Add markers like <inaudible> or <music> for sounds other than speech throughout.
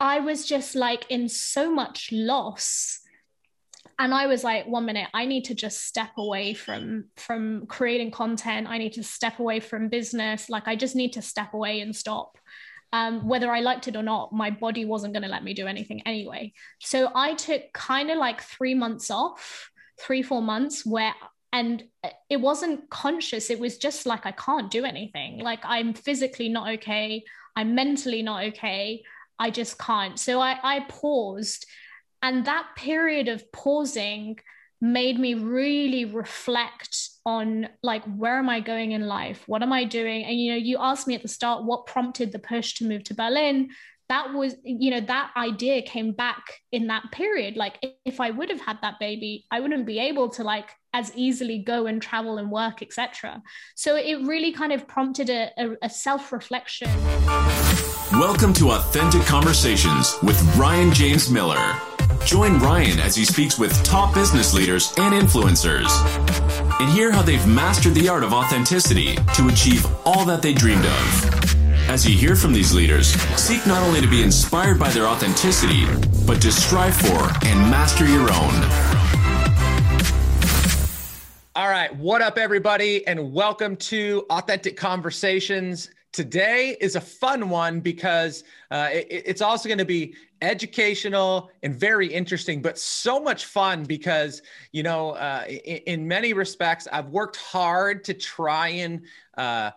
I was just like in so much loss. And i was like one minute i need to just step away from from creating content. I need to step away from business. Like i just need to step away and stop. Um, whether i liked it or not my body wasn't going to let me do anything anyway. So i took kind of like three months off three four months where and it wasn't conscious. It was just like i can't do anything. Like i'm physically not okay. I'm mentally not okay i just can't. So i i paused and that period of pausing made me really reflect on like where am i going in life? What am i doing? And you know you asked me at the start what prompted the push to move to berlin. That was you know that idea came back in that period. Like if i would have had that baby i wouldn't be able to like as easily go and travel and work etc so it really kind of prompted a, a, a self-reflection welcome to authentic conversations with ryan james miller Join Ryan as he speaks with top business leaders and influencers and hear how they've mastered the art of authenticity to achieve all that they dreamed of. As you hear from these leaders, seek not only to be inspired by their authenticity, but to strive for and master your own. All right, what up, everybody, and welcome to Authentic Conversations. Today is a fun one because uh, it, it's also going to be educational and very interesting, but so much fun because, you know, uh, in, in, many respects, I've worked hard to try and uh,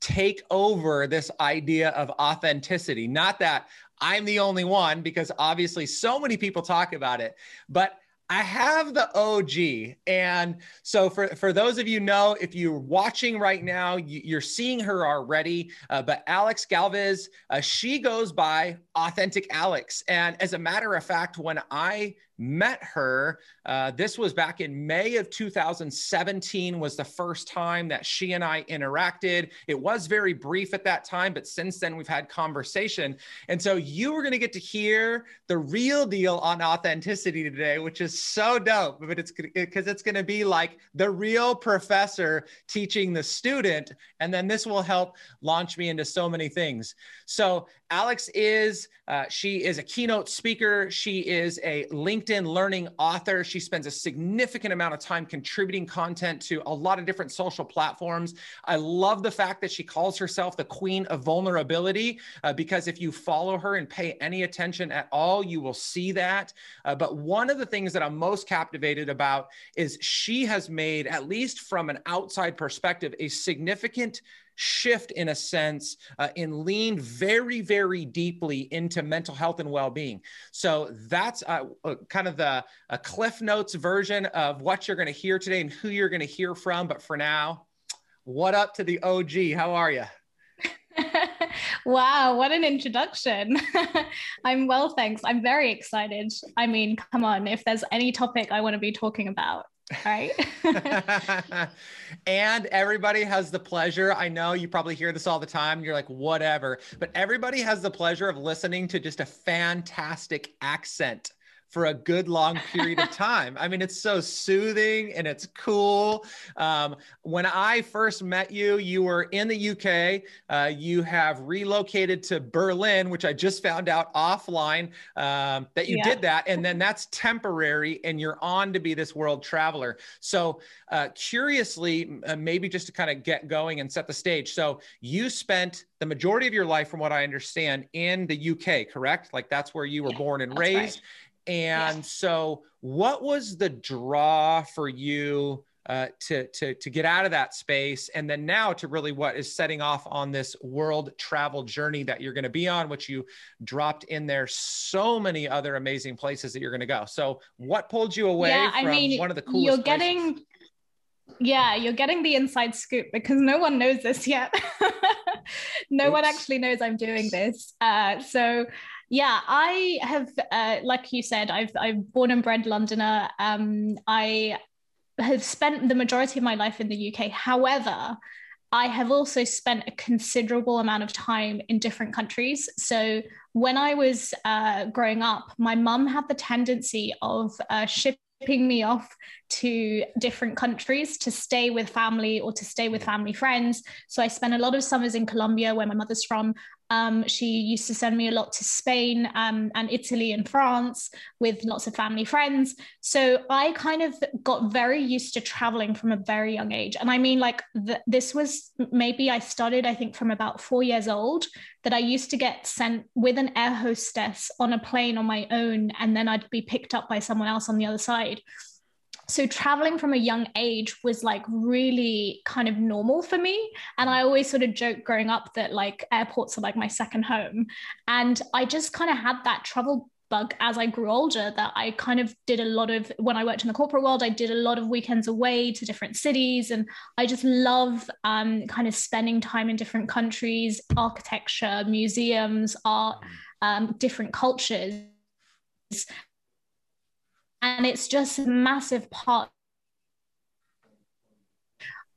take over this idea of authenticity. Not that I'm the only one, because obviously so many people talk about it, but I have the OG. And so for, for those of you know, if you're watching right now, you, are seeing her already. Uh, but Alex Galviz, uh, she goes by Authentic Alex. And as a matter of fact, when I met her. Uh, this was back in May of 2017 was the first time that she and I interacted. It was very brief at that time, but since then we've had conversation. And so you were going to get to hear the real deal on authenticity today, which is so dope. But it's because it's going to be like the real professor teaching the student. And then this will help launch me into so many things. So Alex is, uh, she is a keynote speaker. She is a LinkedIn learning author. She spends a significant amount of time contributing content to a lot of different social platforms. I love the fact that she calls herself the queen of vulnerability uh, because if you follow her and pay any attention at all, you will see that. Uh, but one of the things that I'm most captivated about is she has made, at least from an outside perspective, a significant shift in a sense uh, and leaned very very deeply into mental health and well-being so that's uh, uh kind of the cliff notes version of what you're going to hear today and who you're going to hear from but for now what up to the og how are you <laughs> wow, what an introduction. <laughs> I'm well, thanks. I'm very excited. I mean, come on, if there's any topic I want to be talking about, right? <laughs> and everybody has the pleasure. I know you probably hear this all the time. You're like, whatever. But everybody has the pleasure of listening to just a fantastic accent for a good long period of time. I mean, it's so soothing and it's cool. Um, when I first met you, you were in the UK. Uh, you have relocated to Berlin, which I just found out offline um, that you yeah. did that. And then that's temporary and you're on to be this world traveler. So, uh, curiously, uh, maybe just to kind of get going and set the stage. So, you spent the majority of your life, from what I understand, in the UK, correct? Like that's where you were yeah, born and raised. Right. And yeah. so, what was the draw for you uh, to, to, to get out of that space? And then now to really what is setting off on this world travel journey that you're going to be on, which you dropped in there so many other amazing places that you're going to go. So, what pulled you away yeah, from I mean, one of the coolest? You're getting. Places? Yeah, you're getting the inside scoop because no one knows this yet. <laughs> no Oops. one actually knows I'm doing this. Uh, so yeah, I have, uh, like you said, I've I'm born and bred Londoner. Um, I have spent the majority of my life in the UK. However, I have also spent a considerable amount of time in different countries. So when I was uh, growing up, my mum had the tendency of uh, shipping me off to different countries to stay with family or to stay with family friends. So I spent a lot of summers in Colombia, where my mother's from. Um, she used to send me a lot to Spain um, and Italy and France with lots of family friends. So I kind of got very used to traveling from a very young age. And I mean, like, the, this was maybe I started, I think, from about four years old, that I used to get sent with an air hostess on a plane on my own, and then I'd be picked up by someone else on the other side so traveling from a young age was like really kind of normal for me. And i always sort of joke growing up that like airports are like my second home. And i just kind of had that travel bug as i grew older that i kind of did a lot of when i worked in the corporate world i did a lot of weekends away to different cities. And i just love um, kind of spending time in different countries architecture museums art um, different cultures and it's just a massive part.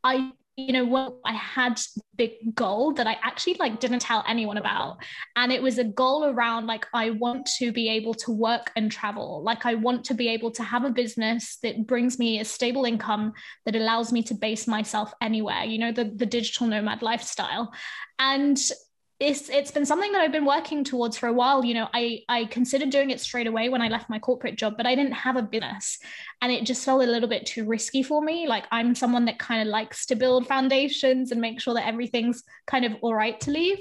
I you know what i had big goal that i actually like didn't tell anyone about. And it was a goal around like i want to be able to work and travel. Like i want to be able to have a business that brings me a stable income that allows me to base myself anywhere you know the the digital nomad lifestyle. And it's it's been something that I've been working towards for a while. You know, I I considered doing it straight away when I left my corporate job, but I didn't have a business, and it just felt a little bit too risky for me. Like I'm someone that kind of likes to build foundations and make sure that everything's kind of all right to leave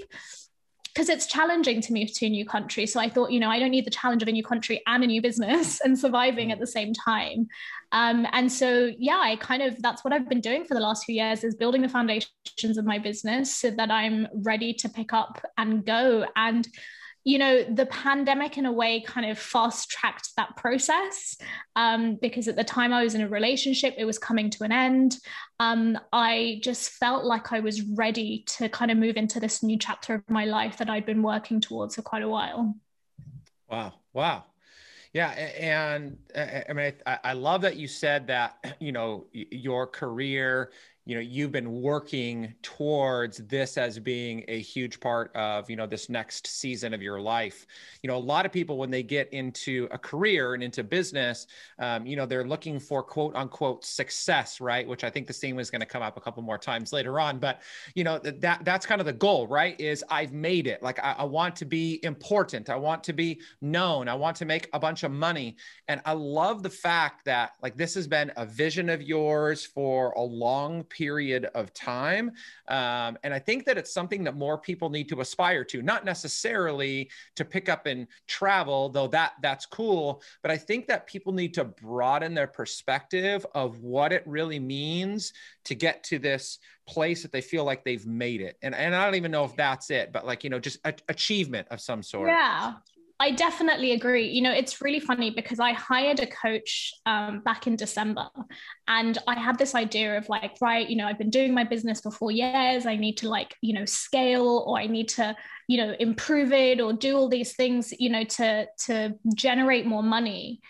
because it's challenging to move to a new country. So I thought, you know, I don't need the challenge of a new country and a new business <laughs> and surviving at mm. the same time. Um, and so, yeah, I kind of that's what I've been doing for the last few years is building the foundations of my business so that I'm ready to pick up and go. And you know, the pandemic in a way kind of fast tracked that process um, because at the time I was in a relationship, it was coming to an end. Um, I just felt like I was ready to kind of move into this new chapter of my life that I'd been working towards for quite a while. Wow. Wow. Yeah, and I mean, I, love that you said that. <clears throat> You know, your career, you know you've been working towards this as being a huge part of you know this next season of your life. You know a lot of people when they get into a career and into business um, you know they're looking for quote unquote success right? Which i think the theme is going to come up a couple more times later on. But you know that that's kind of the goal right is i've made it. Like I, I want to be important. I want to be known. I want to make a bunch of money. And i love the fact that like this has been a vision of yours for a long period of time. Um, and I think that it's something that more people need to aspire to, not necessarily to pick up and travel, though that that's cool. But I think that people need to broaden their perspective of what it really means to get to this place that they feel like they've made it. And, and I don't even know if that's it, but like, you know, just a, achievement of some sort. Yeah. I definitely agree. You know, it's really funny because I hired a coach um, back in December and I had this idea of like, right, you know, I've been doing my business for four years. I need to like, you know, scale or I need to, you know, improve it or do all these things, you know, to, to generate more money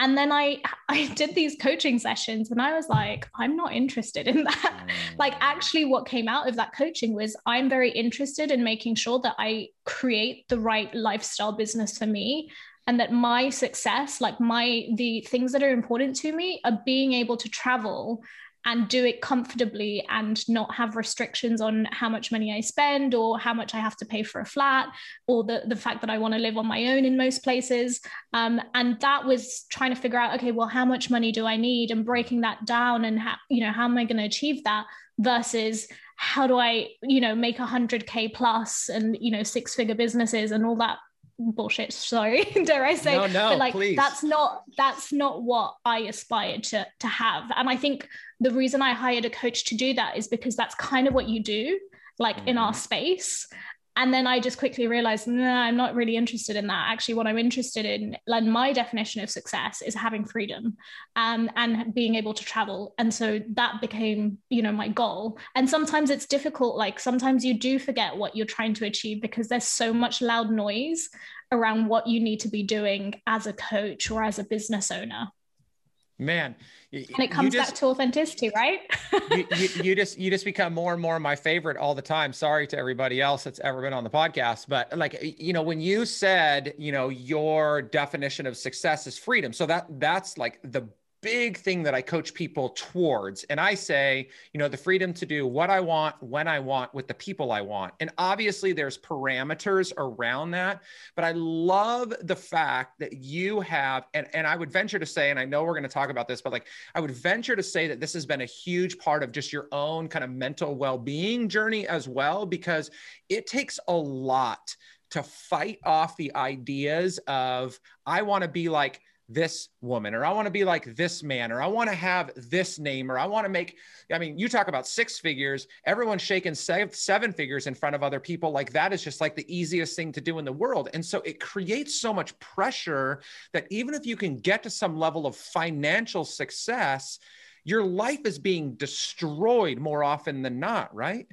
and then i <laughs> i did these coaching sessions and i was like i'm not interested in that <laughs> like mm. actually what came out of that coaching was i'm very interested in making sure that i create the right lifestyle business for me and that my success like my the things that are important to me are being able to travel and do it comfortably and not have restrictions on how much money I spend or how much I have to pay for a flat or the, the fact that I want to live on my own in most places. Um, and that was trying to figure out, okay, well, how much money do I need and breaking that down and how, you know, how am I going to achieve that versus how do I, you know, make a hundred K plus and, you know, six figure businesses and all that bullshit sorry <laughs> dare i say no, no, but like please. that's not that's not what i aspired to to have and i think the reason i hired a coach to do that is because that's kind of what you do like mm-hmm. in our mm-hmm. space and then I just quickly realized, no, nah, I'm not really interested in that. Actually, what I'm interested in, like my definition of success, is having freedom um, and being able to travel. And so that became, you know, my goal. And sometimes it's difficult. Like sometimes you do forget what you're trying to achieve because there's so much loud noise around what you need to be doing as a coach or as a business owner. Man, and it comes just, back to authenticity, right? you, you, <laughs> you, just you just become more and more my favorite all the time. Sorry to everybody else that's ever been on the podcast, but like you know, when you said you know your definition of success is freedom, so that that's like the big thing that I coach people towards. And I say, you know, the freedom to do what I want, when I want, with the people I want. And obviously, there's parameters around that. But I love the fact that you have, and, and I would venture to say, and I know we're going to talk about this, but like I would venture to say that this has been a huge part of just your own kind of mental well being journey as well, because it takes a lot to fight off the ideas of, I want to be like, this woman or I want to be like this man or I want to have this name or I want to make I mean you talk about six figures everyone's shaking seven figures in front of other people like that is just like the easiest thing to do in the world. And so it creates so much pressure that even if you can get to some level of financial success your life is being destroyed more often than not right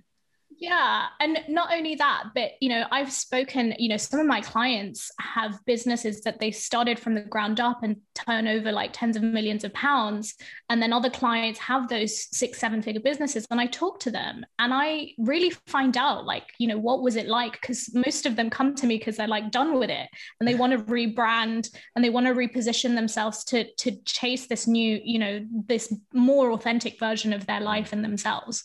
yeah. And not only that, but, you know, I've spoken, you know, some of my clients have businesses that they started from the ground up and turn over like tens of millions of pounds. And then other clients have those six, seven figure businesses. And I talk to them and I really find out, like, you know, what was it like? Because most of them come to me because they're like done with it and they want to rebrand and they want to reposition themselves to, to chase this new, you know, this more authentic version of their life and themselves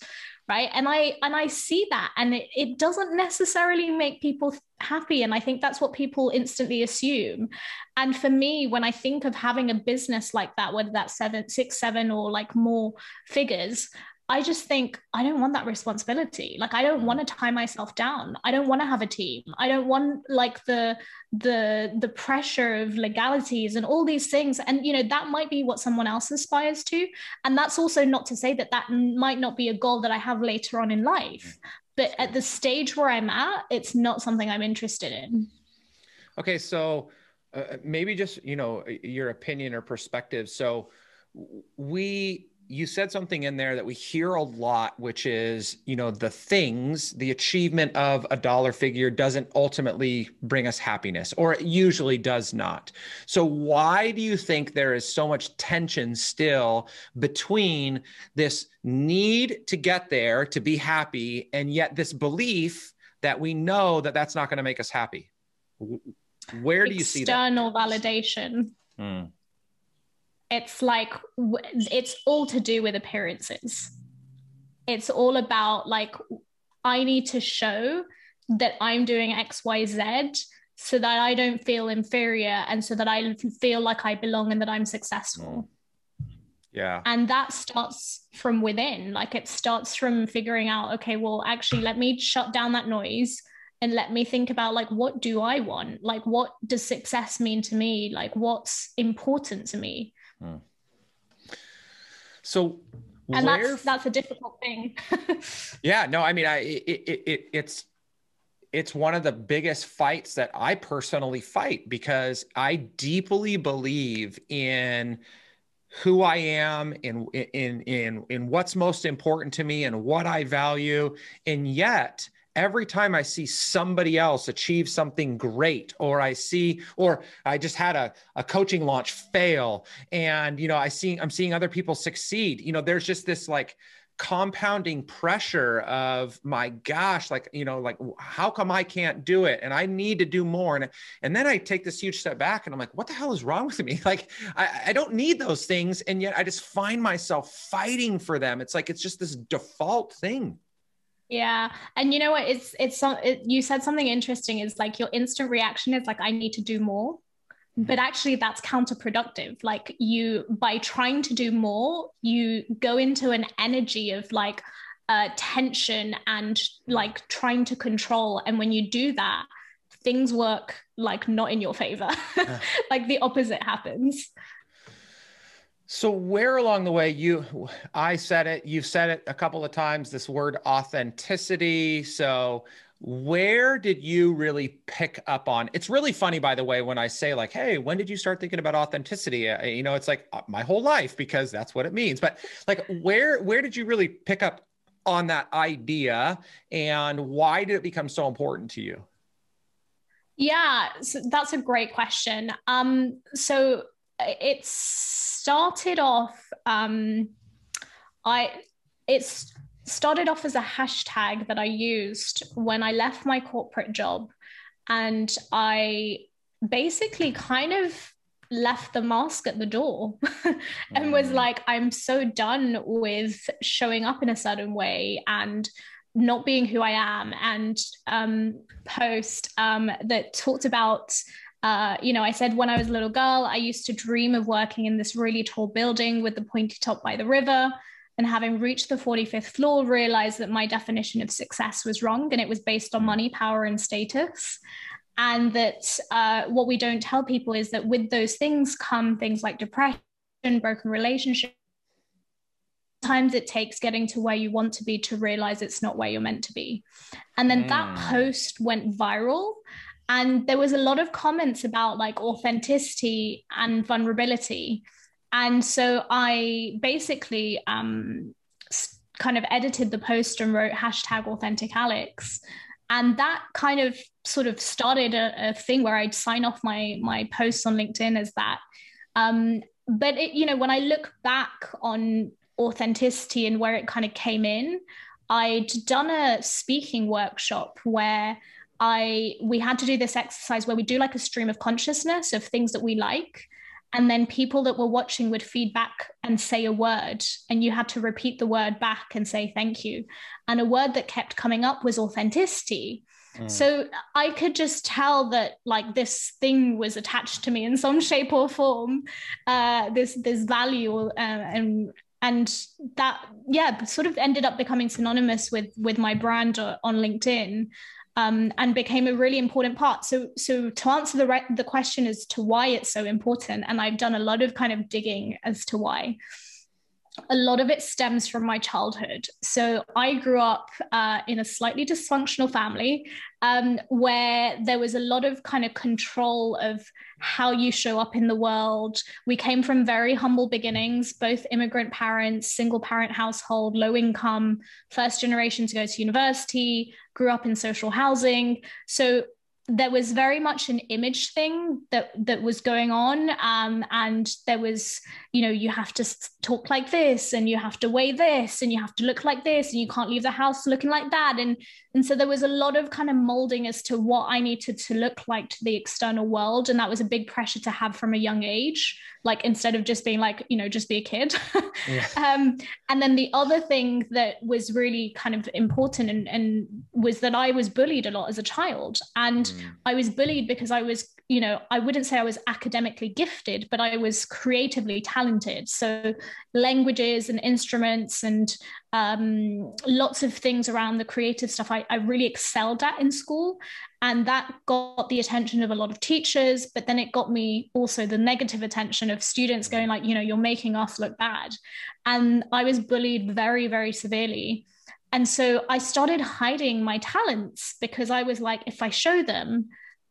right? And i and i see that and it, it doesn't necessarily make people happy and i think that's what people instantly assume. And for me when i think of having a business like that whether that's seven six seven or like more figures I just think I don't want that responsibility. Like I don't want to tie myself down. I don't want to have a team. I don't want like the the the pressure of legalities and all these things. And you know that might be what someone else aspires to. And that's also not to say that that might not be a goal that I have later on in life. But at the stage where I'm at, it's not something I'm interested in. Okay, so uh, maybe just you know your opinion or perspective. So we you said something in there that we hear a lot, which is, you know, the things, the achievement of a dollar figure doesn't ultimately bring us happiness, or it usually does not. So, why do you think there is so much tension still between this need to get there to be happy, and yet this belief that we know that that's not going to make us happy? Where do you see that? External validation. Hmm it's like it's all to do with appearances. It's all about like i need to show that i'm doing xyz so that i don't feel inferior and so that i feel like i belong and that i'm successful. Yeah. And that starts from within. Like it starts from figuring out okay well actually let me shut down that noise and let me think about like what do i want? Like what does success mean to me? Like what's important to me Hmm. So, and where... that's that's a difficult thing. <laughs> yeah, no, I mean, I it, it, it it's it's one of the biggest fights that I personally fight because I deeply believe in who I am in in in in what's most important to me and what I value and yet every time I see somebody else achieve something great, or I see, or I just had a, a coaching launch fail, and you know, I see I'm seeing other people succeed. You know, there's just this like compounding pressure of my gosh like you know like how come i can't do it? And i need to do more. And and then i take this huge step back and i'm like what the hell is wrong with me? <laughs> Like i, I don't need those things. And yet i just find myself fighting for them. It's like it's just this default thing yeah. And you know what? It's, it's, it, you said something interesting is like your instant reaction is like, I need to do more. But actually, that's counterproductive. Like, you, by trying to do more, you go into an energy of like uh, tension and like trying to control. And when you do that, things work like not in your favor, <laughs> like the opposite happens. So where along the way you I said it, you've said it a couple of times this word authenticity. So where did you really pick up on it's really funny by the way when i say like hey when did you start thinking about authenticity? Uh, you know it's like uh, my whole life because that's what it means. But like where where did you really pick up on that idea and why did it become so important to you? Yeah so that's a great question. Um so it's started off um i it's started off as a hashtag that i used when i left my corporate job and i basically kind of left the mask at the door <laughs> and was mm. like, I'm so done with showing up in a certain way and not being who I am. And um, post um, that talked about uh, you know, I said when I was a little girl, I used to dream of working in this really tall building with the pointy top by the river. And having reached the 45th floor, realized that my definition of success was wrong and it was based on money, power, and status. And that uh, what we don't tell people is that with those things come things like depression, broken relationships. Sometimes it takes getting to where you want to be to realize it's not where you're meant to be. And then mm. that post went viral and there was a lot of comments about like authenticity and vulnerability. And so i basically um, kind of edited the post and wrote hashtag authentic alex. And that kind of sort of started a, a thing where i'd sign off my my posts on linkedin as that. Um, but it, you know when i look back on authenticity and where it kind of came in i'd done a speaking workshop where I we had to do this exercise where we do like a stream of consciousness of things that we like and then people that were watching would feedback and say a word and you had to repeat the word back and say thank you. And a word that kept coming up was authenticity. Mm. so i could just tell that like this thing was attached to me in some shape or form uh, this this value uh, and and that yeah sort of ended up becoming synonymous with with my brand on linkedin um, and became a really important part. So, so to answer the right, the question as to why it's so important, and I've done a lot of kind of digging as to why a lot of it stems from my childhood. So I grew up uh, in a slightly dysfunctional family um, where there was a lot of kind of control of how you show up in the world. We came from very humble beginnings, both immigrant parents, single parent household, low income, first generation to go to university, grew up in social housing. So there was very much an image thing that that was going on um, and there was you know you have to talk like this and you have to weigh this and you have to look like this and you can't leave the house looking like that and and so there was a lot of kind of molding as to what i needed to look like to the external world and that was a big pressure to have from a young age like instead of just being like you know just be a kid <laughs> yeah. um, and then the other thing that was really kind of important and, and was that i was bullied a lot as a child and mm. i was bullied because i was you know i wouldn't say i was academically gifted but i was creatively talented. So languages and instruments and um, lots of things around the creative stuff I, I really excelled at in school. And that got the attention of a lot of teachers but then it got me also the negative attention of students going like you know you're making us look bad. And i was bullied very very severely and so i started hiding my talents because i was like if i show them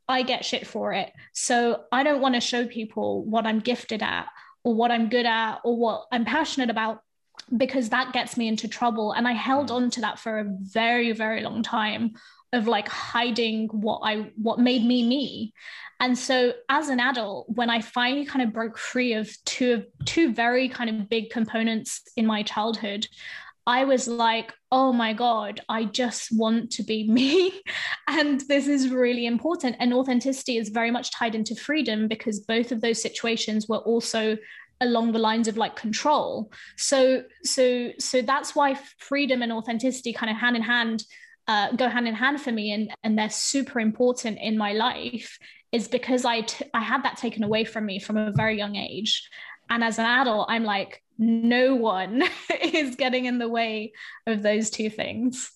i get shit for it so i don't want to show people what i'm gifted at or what i'm good at or what i'm passionate about because that gets me into trouble and i held mm. on to that for a very very long time of like hiding what I what made me me. And so as an adult, when I finally kind of broke free of two of two very kind of big components in my childhood, I was like, oh my God, I just want to be <laughs> me. and this is really important. And authenticity is very much tied into freedom because both of those situations were also along the lines of like control. So, so, so that's why freedom and authenticity kind of hand in hand uh, go hand in hand for me and and they're super important in my life is because I, t- I had that taken away from me from a very young age and as an adult i'm like no one <laughs> is getting in the way of those two things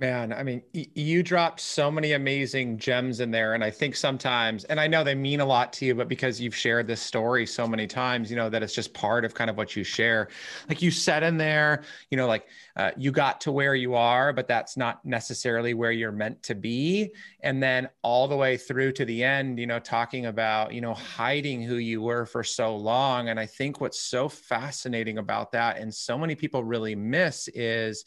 Man, I mean, y- you dropped so many amazing gems in there. And I think sometimes, and I know they mean a lot to you, but because you've shared this story so many times, you know, that it's just part of kind of what you share. Like you said in there, you know, like uh, you got to where you are, but that's not necessarily where you're meant to be. And then all the way through to the end, you know, talking about, you know, hiding who you were for so long. And I think what's so fascinating about that, and so many people really miss, is,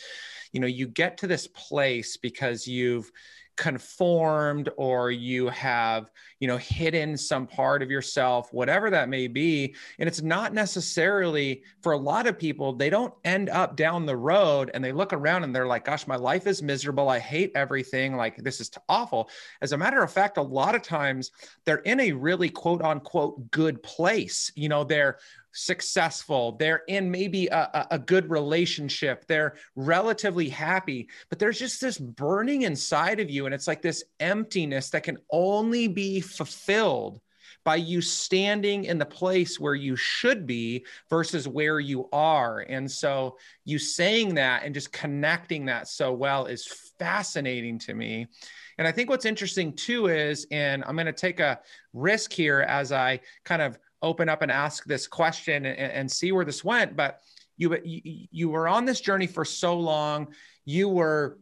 you know you get to this place because you've conformed or you have you know hidden some part of yourself whatever that may be. And it's not necessarily for a lot of people they don't end up down the road and they look around and they're like gosh my life is miserable. I hate everything. Like this is awful. As a matter of fact a lot of times they're in a really quote unquote good place. You know they're successful, they're in maybe a, a, good relationship, they're relatively happy, but there's just this burning inside of you. And it's like this emptiness that can only be fulfilled by you standing in the place where you should be versus where you are. And so you saying that and just connecting that so well is fascinating to me. And I think what's interesting too is, and I'm going to take a risk here as I kind of open up and ask this question and, and see where this went. But you, you you were on this journey for so long. You were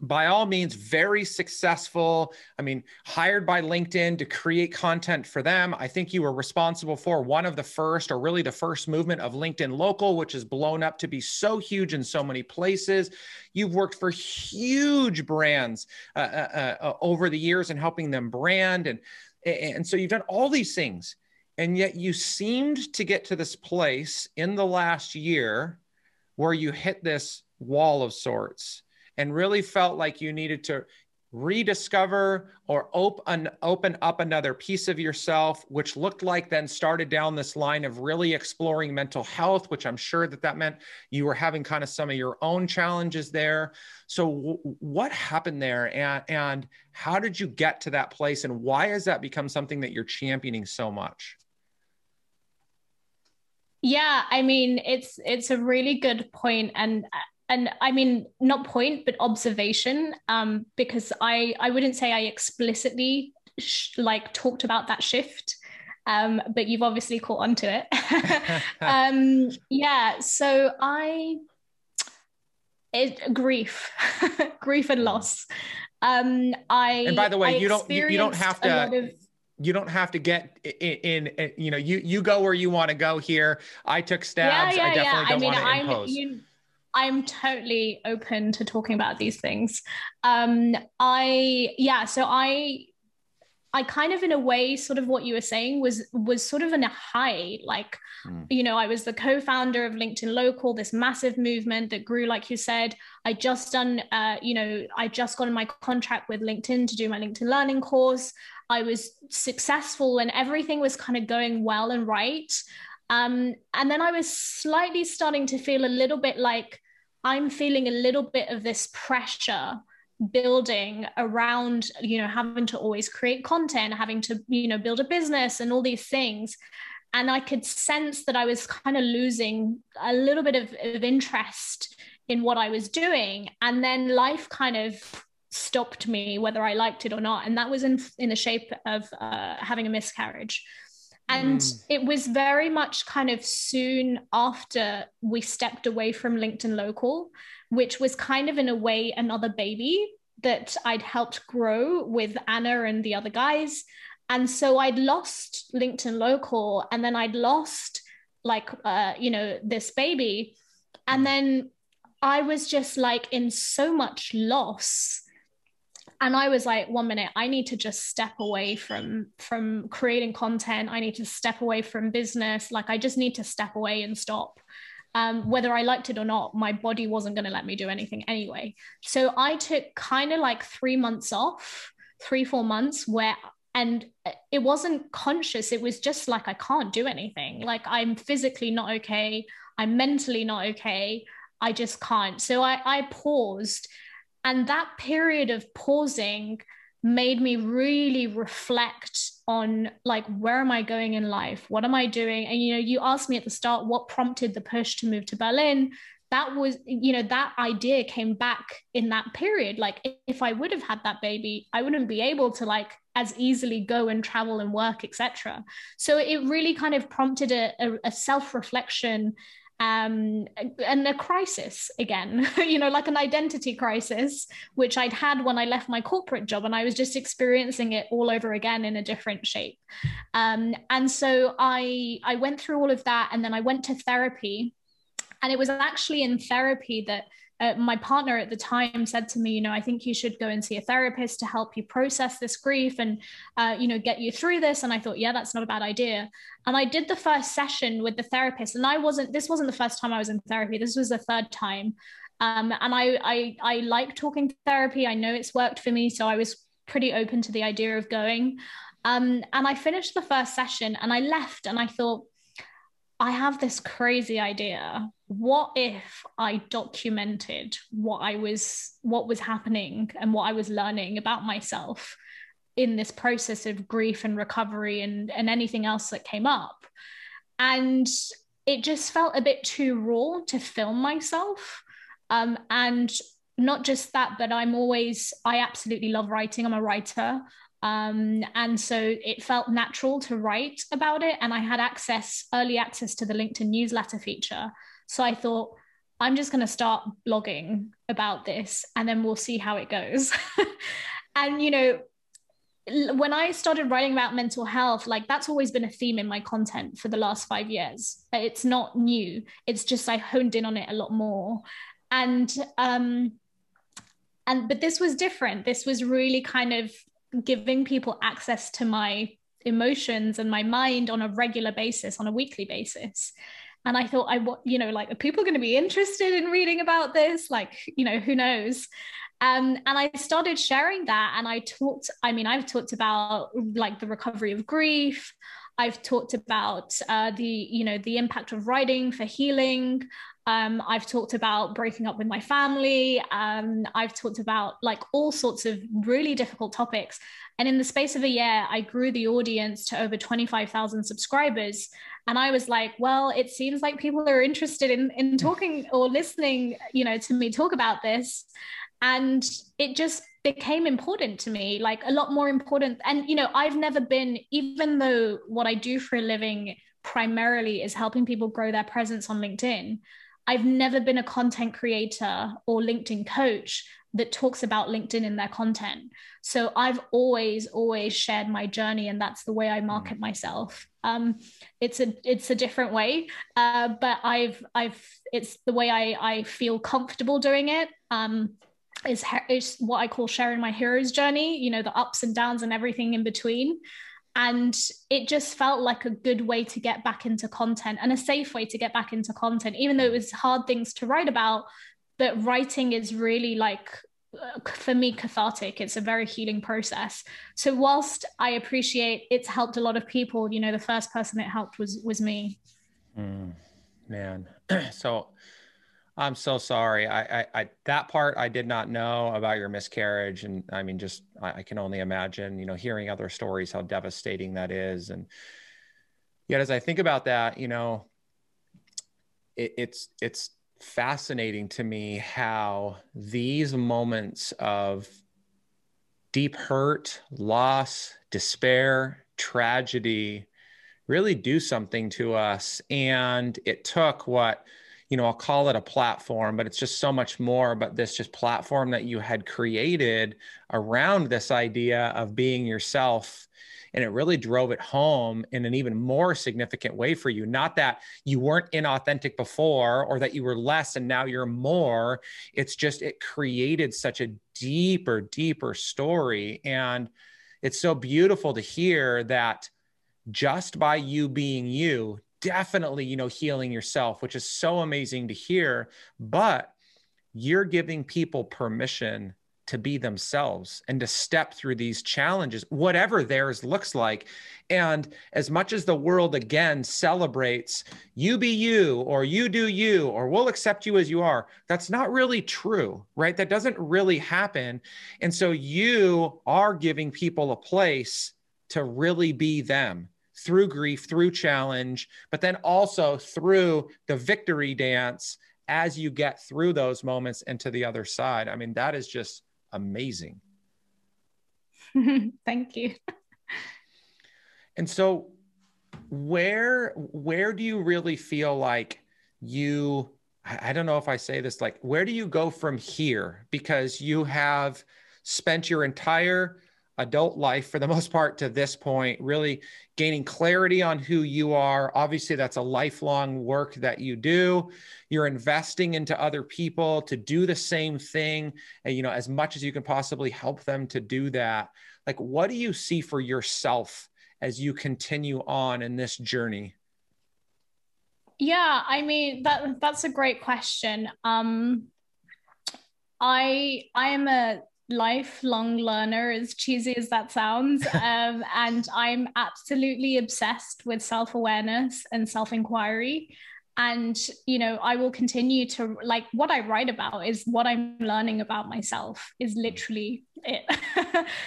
by all means very successful i mean hired by linkedin to create content for them i think you were responsible for one of the first or really the first movement of linkedin local which has blown up to be so huge in so many places you've worked for huge brands uh, uh, uh, over the years and helping them brand and and so you've done all these things and yet you seemed to get to this place in the last year where you hit this wall of sorts and really felt like you needed to rediscover or open open up another piece of yourself which looked like then started down this line of really exploring mental health which i'm sure that that meant you were having kind of some of your own challenges there. So w- what happened there? And and how did you get to that place and why has that become something that you're championing so much yeah, I mean, it's it's a really good point, and and I mean, not point, but observation, um, because I I wouldn't say I explicitly sh- like talked about that shift, um, but you've obviously caught onto it. <laughs> <laughs> um, yeah, so I it grief, <laughs> grief and loss. Um, I and by the way, I you don't you, you don't have to you don't have to get in, in, you know you you go where you want to go here. I took stabs. Yeah, yeah, i definitely yeah. don't I mean, want to I'm, impose. you, i'm totally open to talking about these things. Um i yeah so i I kind of in a way sort of what you were saying was was sort of in a high like mm. you know I was the co-founder of LinkedIn Local this massive movement that grew like you said. I just done uh, you know I just got in my contract with LinkedIn to do my LinkedIn learning course I was successful and everything was kind of going well and right. Um, and then I was slightly starting to feel a little bit like I'm feeling a little bit of this pressure building around you know having to always create content having to you know build a business and all these things. And i could sense that i was kind of losing a little bit of, of interest in what i was doing. And then life kind of stopped me whether i liked it or not and that was in in the shape of uh, having a miscarriage and mm. it was very much kind of soon after we stepped away from linkedin local which was kind of in a way another baby that I'd helped grow with Anna and the other guys. And so I'd lost LinkedIn local and then I'd lost like uh, you know this baby and mm. then I was just like in so much loss and i was like one minute i need to just step away from from creating content i need to step away from business like i just need to step away and stop um, whether I liked it or not, my body wasn't going to let me do anything anyway. So I took kind of like three months off, three, four months where, and it wasn't conscious. It was just like, I can't do anything. Like I'm physically not okay. I'm mentally not okay. I just can't. So I, I paused. And that period of pausing made me really reflect on like where am i going in life? What am i doing? And you know you asked me at the start what prompted the push to move to berlin. That was you know that idea came back in that period. Like if i would have had that baby i wouldn't be able to like as easily go and travel and work etc so it really kind of prompted a, a, a self-reflection um, and a crisis again, <laughs> you know, like an identity crisis, which I'd had when I left my corporate job, and I was just experiencing it all over again in a different shape. Um, and so I I went through all of that, and then I went to therapy, and it was actually in therapy that uh, my partner at the time said to me, you know, I think you should go and see a therapist to help you process this grief and, uh, you know, get you through this. And I thought, yeah, that's not a bad idea. And I did the first session with the therapist, and I wasn't. This wasn't the first time I was in therapy. This was the third time. Um, and I, I, I like talking therapy. I know it's worked for me, so I was pretty open to the idea of going. Um, and I finished the first session, and I left, and I thought, I have this crazy idea. What if I documented what I was what was happening and what I was learning about myself in this process of grief and recovery and, and anything else that came up? And it just felt a bit too raw to film myself. Um, and not just that, but I'm always, I absolutely love writing. I'm a writer. Um, and so it felt natural to write about it. And I had access, early access to the LinkedIn newsletter feature. So I thought, I'm just going to start blogging about this and then we'll see how it goes. <laughs> and, you know, when I started writing about mental health, like that's always been a theme in my content for the last five years. It's not new. It's just I honed in on it a lot more. And um and but this was different. This was really kind of giving people access to my emotions and my mind on a regular basis, on a weekly basis. And I thought, I, you know, like, are people going to be interested in reading about this? Like, you know, who knows? Um, and I started sharing that. And I talked, I mean, I've talked about like the recovery of grief. I've talked about uh, the, you know, the impact of writing for healing. Um, I've talked about breaking up with my family. Um, I've talked about like all sorts of really difficult topics. And in the space of a year, I grew the audience to over 25,000 subscribers. And I was like, well, it seems like people are interested in, in <laughs> talking or listening, you know, to me talk about this. And it just became important to me, like a lot more important. And, you know, I've never been, even though what I do for a living primarily is helping people grow their presence on LinkedIn. I've never been a content creator or LinkedIn coach that talks about LinkedIn in their content. So I've always, always shared my journey, and that's the way I market myself. Um, it's a it's a different way, uh, but I've I've it's the way I I feel comfortable doing it. Um, is is what I call sharing my hero's journey. You know, the ups and downs and everything in between and it just felt like a good way to get back into content and a safe way to get back into content even though it was hard things to write about but writing is really like uh, for me cathartic. It's a very healing process. So whilst i appreciate it's helped a lot of people you know the first person it helped was was me. Mm, man. <clears throat> So I'm so sorry. I, I, I, that part I did not know about your miscarriage, and I mean, just I, I, can only imagine, you know, hearing other stories how devastating that is, and yet as I think about that, you know, it, it's it's fascinating to me how these moments of deep hurt, loss, despair, tragedy really do something to us, and it took what you know, I'll call it a platform, but it's just so much more. But this just platform that you had created around this idea of being yourself. And it really drove it home in an even more significant way for you. Not that you weren't inauthentic before or that you were less and now you're more. It's just, it created such a deeper, deeper story. And it's so beautiful to hear that just by you being you, definitely, you know, healing yourself, which is so amazing to hear. But you're giving people permission to be themselves and to step through these challenges, whatever theirs looks like. And as much as the world again celebrates you be you, or you do you, or we'll accept you as you are, that's not really true, right? That doesn't really happen. And so you are giving people a place to really be them through grief, through challenge, but then also through the victory dance as you get through those moments and to the other side. I mean, that is just amazing. <laughs> Thank you. and so where where do you really feel like you I don't know if I say this like where do you go from here because you have spent your entire adult life for the most part to this point, really gaining clarity on who you are. Obviously, that's a lifelong work that you do. You're investing into other people to do the same thing, and you know, as much as you can possibly help them to do that. Like, what do you see for yourself as you continue on in this journey? Yeah, I mean that that's a great question. Um I I am a lifelong learner, as cheesy as that sounds. <laughs> Um, and I'm absolutely obsessed with self awareness and self inquiry. And, you know, I will continue to like what I write about is what I'm learning about myself, is literally it.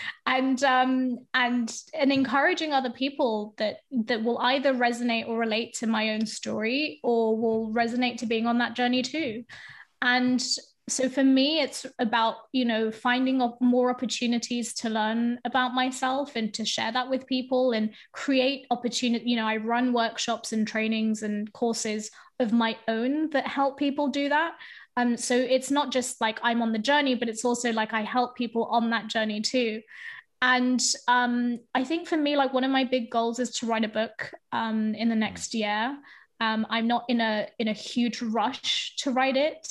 <laughs> and, um, and, and encouraging other people that, that will either resonate or relate to my own story or will resonate to being on that journey too. And so for me it's about you know finding more opportunities to learn about myself and to share that with people and create opportunity you know i run workshops and trainings and courses of my own that help people do that. Um, so it's not just like i'm on the journey but it's also like i help people on that journey too. And um, i think for me like one of my big goals is to write a book um, in the next year. Um, i'm not in a in a huge rush to write it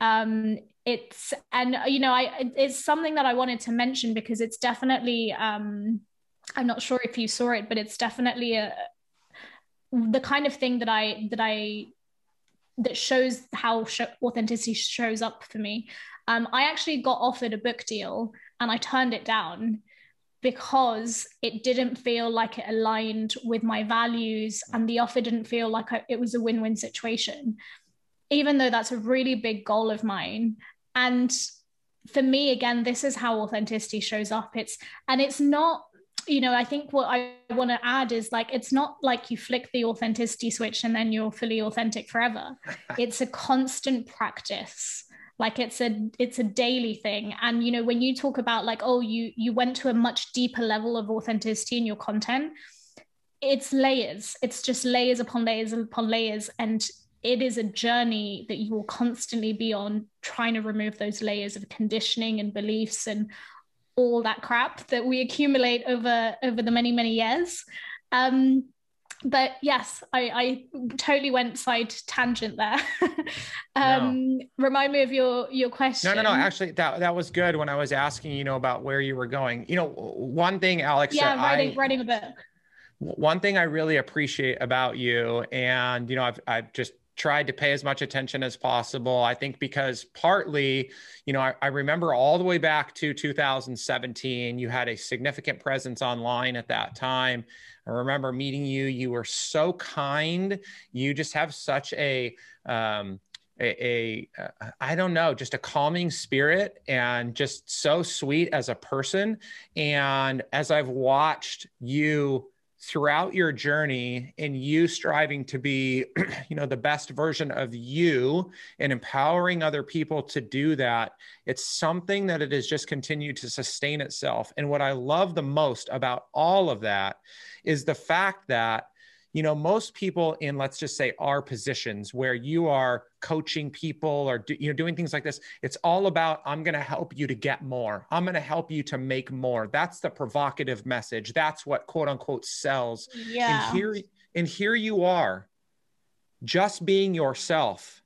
um, it's and you know I it's something that I wanted to mention because it's definitely um, I'm not sure if you saw it, but it's definitely a the kind of thing that I that I that shows how sh- authenticity shows up for me. Um, I actually got offered a book deal and I turned it down because it didn't feel like it aligned with my values and the offer didn't feel like I, it was a win-win situation even though that's a really big goal of mine. And for me, again, this is how authenticity shows up. It's, and it's not, you know, I think what I want to add is like, it's not like you flick the authenticity switch and then you're fully authentic forever. <laughs> it's a constant practice like it's a it's a daily thing and you know when you talk about like oh you you went to a much deeper level of authenticity in your content it's layers it's just layers upon layers upon layers and it is a journey that you will constantly be on trying to remove those layers of conditioning and beliefs and all that crap that we accumulate over over the many many years. Um, but yes I, I totally went side tangent there. <laughs> Um, no. remind me of your your question no no no actually that that was good when i was asking you know about where you were going. You know one thing alex yeah writing, I, writing a book. one thing i really appreciate about you and you know i've, I've just tried to pay as much attention as possible. I think because partly, you know, I, I, remember all the way back to 2017, you had a significant presence online at that time. I remember meeting you. You were so kind. You just have such a, um, a, a I don't know, just a calming spirit and just so sweet as a person. And as I've watched you throughout your journey and you striving to be <clears throat> you know the best version of you and empowering other people to do that it's something that it has just continued to sustain itself. And what i love the most about all of that is the fact that you know most people in let's just say our positions where you are coaching people or do, you know doing things like this it's all about i'm going to help you to get more. I'm going to help you to make more. That's the provocative message. That's what quote unquote sells. Yeah. and here and here you are just being yourself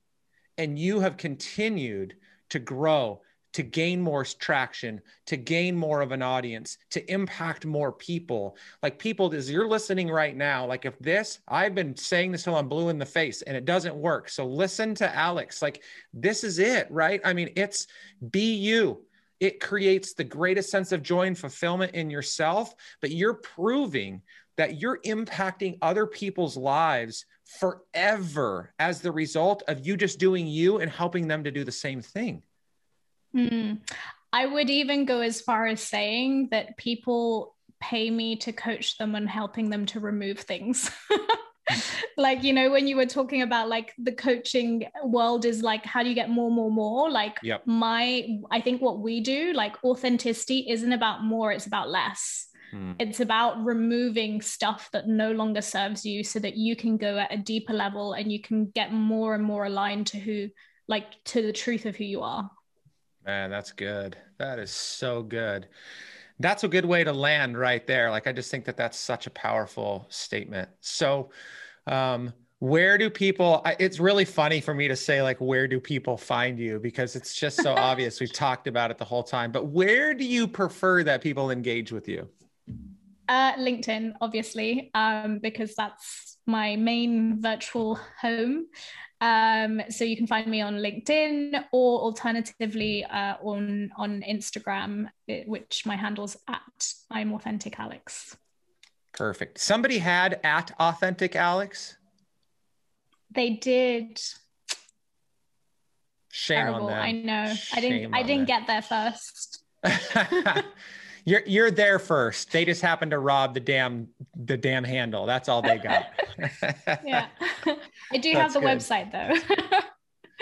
and you have continued to grow to gain more traction, to gain more of an audience, to impact more people. Like people, as you're listening right now, like if this, I've been saying this till I'm blue in the face and it doesn't work. So listen to Alex. Like this is it, right? I mean, it's be you. It creates the greatest sense of joy and fulfillment in yourself, but you're proving that you're impacting other people's lives forever as the result of you just doing you and helping them to do the same thing. Hmm. I would even go as far as saying that people pay me to coach them and helping them to remove things. <laughs> like you know when you were talking about like the coaching world is like how do you get more more more like yep. my i think what we do like authenticity isn't about more it's about less hmm. it's about removing stuff that no longer serves you so that you can go at a deeper level and you can get more and more aligned to who like to the truth of who you are Man, that's good. That is so good. That's a good way to land right there. Like, I just think that that's such a powerful statement. So, um, where do people it's really funny for me to say like where do people find you because it's just so <laughs> obvious we've talked about it the whole time but where do you prefer that people engage with you uh, linkedin obviously um, because that's my main virtual home um, so you can find me on linkedin or alternatively uh, on on instagram which my handle's at i'm authentic alex perfect somebody had at authentic alex they did. Shame Terrible. on them. I know. Shame I didn't. I didn't get there first. <laughs> <laughs> you're you're there first. They just happened to rob the damn the damn handle. That's all they got. <laughs> yeah, I do That's have the good. website though.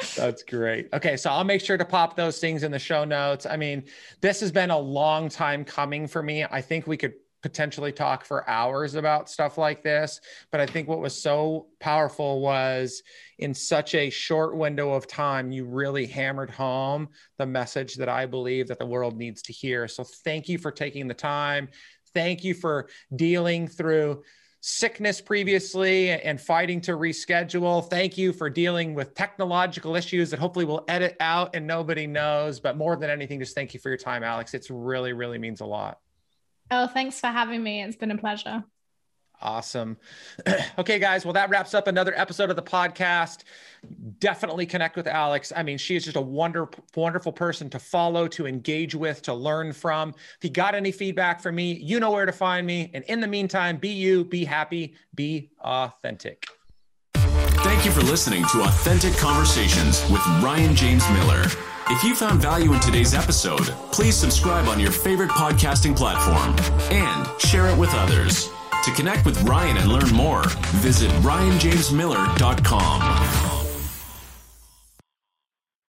<laughs> That's great. Okay, so I'll make sure to pop those things in the show notes. I mean, this has been a long time coming for me. I think we could potentially talk for hours about stuff like this. But I think what was so powerful was in such a short window of time, you really hammered home the message that I believe that the world needs to hear. So thank you for taking the time. Thank you for dealing through sickness previously and fighting to reschedule. Thank you for dealing with technological issues that hopefully we'll edit out and nobody knows. But more than anything, just thank you for your time, Alex. It's really, really means a lot. Oh, thanks for having me. It's been a pleasure. Awesome. <clears throat> okay, guys. Well, that wraps up another episode of the podcast. Definitely connect with Alex. I mean, she is just a wonderful, wonderful person to follow, to engage with, to learn from. If you got any feedback from me, you know where to find me. And in the meantime, be you, be happy, be authentic. Thank you for listening to Authentic Conversations with Ryan James Miller. If you found value in today's episode, please subscribe on your favorite podcasting platform and share it with others. To connect with Ryan and learn more, visit ryanjamesmiller.com.